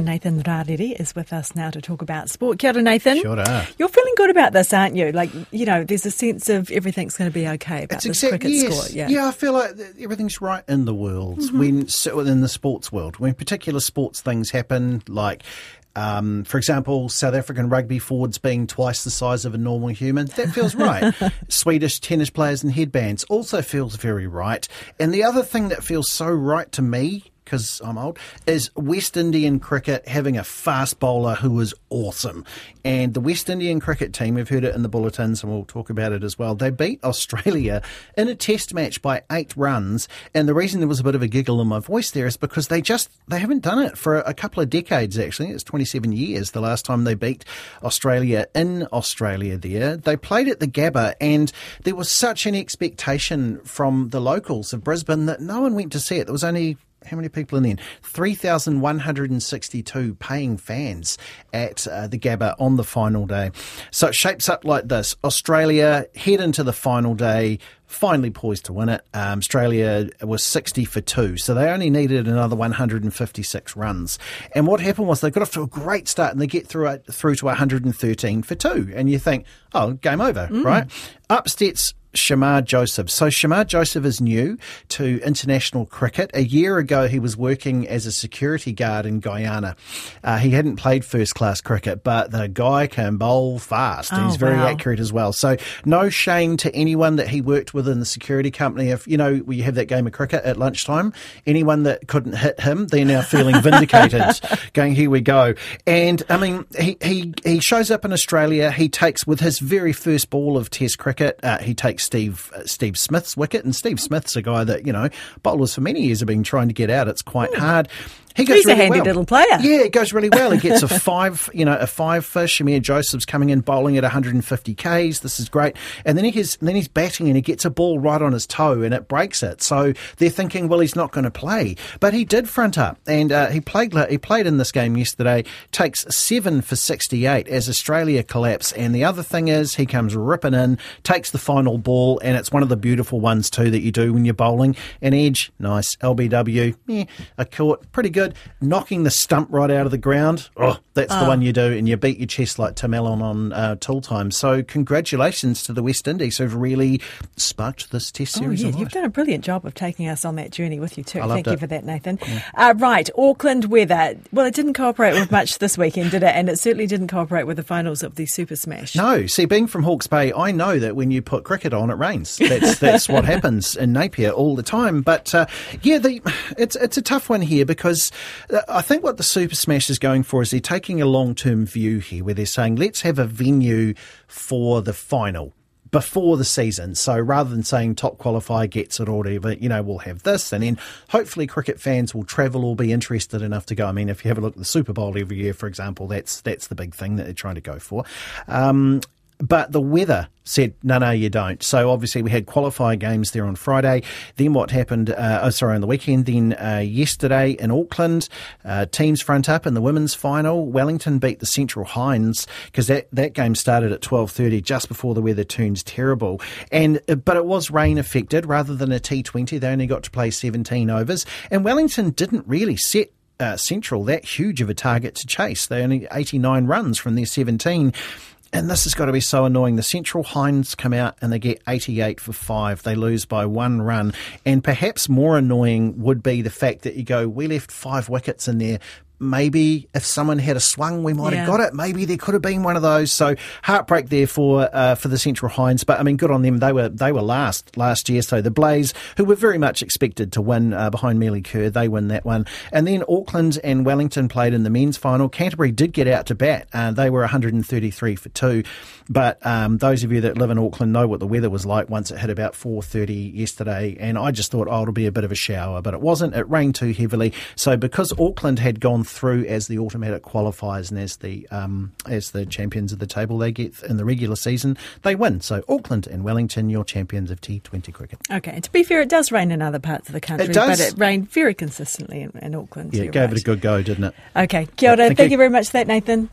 Nathan Rarere is with us now to talk about sport. Kia ora, Nathan. Sure are. You're feeling good about this, aren't you? Like, you know, there's a sense of everything's going to be okay about It's this exact- cricket yes. score. Yeah. yeah, I feel like everything's right in the world Mm-hmm. when so in the sports world when particular sports things happen, like. Um, for example, South African rugby forwards being twice the size of a normal human. That feels right. Swedish tennis players and headbands also feels very right. And the other thing that feels so right to me because I'm old, is West Indian cricket having a fast bowler who is awesome. And the West Indian cricket team, we've heard it in the bulletins and we'll talk about it as well, they beat Australia in a test match by eight runs. And the reason there was a bit of a giggle in my voice there is because they just, they haven't done it for a couple of decades actually. It's 27 years the last time they beat Australia in Australia there. They played at the Gabba and there was such an expectation from the locals of Brisbane that no one went to see it. There was only how many people in there? 3,162 paying fans at uh, the Gabba on the final day. So it shapes up like this Australia head into the final day. Finally poised to win it. Um, Australia was 60 for two, so they only needed another 156 runs. And what happened was they got off to a great start and they get through it, through to 113 for two. And you think, oh, game over, right? Upsets Shamar Joseph. So Shamar Joseph is new to international cricket. A year ago, he was working as a security guard in Guyana. Uh, he hadn't played first class cricket, but the guy can bowl fast. Oh, He's very wow. accurate as well. So no shame to anyone that he worked with in the security company. If you know we have that game of cricket at lunchtime, anyone that couldn't hit him, they're now feeling vindicated. going here we go. And I mean, he he he shows up in Australia. He takes with his very first ball of Test cricket. Uh, he takes Steve uh, Steve Smith's wicket, and Steve Smith's a guy that you know bowlers for many years have been trying to get out. It's quite hard. He goes He's a handy well. little player. Yeah, it goes really well. He gets a five, you know, a five for Shamar Joseph's coming in bowling at 150 k's. This is great, and then he has, then he's batting and he gets a ball right on his toe and it breaks it. So they're thinking, well, he's not going to play, but he did front up and uh, he played. He played in this game yesterday. Takes seven for 68 as Australia collapse. And the other thing is, he comes ripping in, takes the final ball, and it's one of the beautiful ones too that you do when you're bowling. An edge, nice. LBW, eh, a court, pretty good. Knocking the stump right out of the ground, oh, that's the one you do, and you beat your chest like Tim Allen on uh, tool time. So congratulations to the West Indies who've really sparked this Test series. Oh, series. yeah, you've done a brilliant job of taking us on that journey with you too. Thank loved you for that, Nathan. Uh, right, Auckland weather. Well, it didn't cooperate with much this weekend, did it? And it certainly didn't cooperate with the finals of the Super Smash. No, see, being from Hawke's Bay, I know that when you put cricket on, it rains. That's that's what happens in Napier all the time. But uh, yeah, the, it's it's a tough one here because I think what the Super Smash is going for is they're taking a long term view here, where they're saying let's have a venue for the final. Before the season, so rather than saying top qualifier gets it or whatever, you know, we'll have this, and then hopefully cricket fans will travel or be interested enough to go. I mean, if you have a look at the Super Bowl every year, for example, that's that's the big thing that they're trying to go for. Um, but the weather said, no, no, you don't. So obviously we had qualifier games there on Friday. Then what happened, uh, oh, sorry, on the weekend, then uh, yesterday in Auckland, uh, teams front up in the women's final. Wellington beat the Central Hinds because that, that game started at 12.30 just before the weather turns terrible. And, uh, but it was rain affected rather than a T20. They only got to play 17 overs. And Wellington didn't really set uh, Central that huge of a target to chase. They only 89 runs from their 17. And this has got to be so annoying. The Central Hinds come out and they get 88 for five. They lose by one run. And perhaps more annoying would be the fact that you go, we left five wickets in there. Maybe if someone had a swung, we might Yeah. have got it. Maybe there could have been one of those. So heartbreak there for uh, for the Central Hinds. But I mean, good on them. They were they were last last year. So the Blaze, who were very much expected to win uh, behind Melie Kerr, they win that one. And then Auckland and Wellington played in the men's final. Canterbury did get out to bat. Uh, they were 133 for two. But um, those of you that live in Auckland know what the weather was like once it hit about 4:30 yesterday. And I just thought, oh, it'll be a bit of a shower, but it wasn't. It rained too heavily. So because Auckland had gone through as the automatic qualifiers and as the um, as the champions of the table they get in the regular season, they win. So Auckland and Wellington, your champions of T20 cricket. Okay, and to be fair, it does rain in other parts of the country, It but it rained very consistently in, in Auckland. Yeah, you're gave right. it a good go, didn't it? Okay, kia ora. Thank Thank you. you very much for that, Nathan.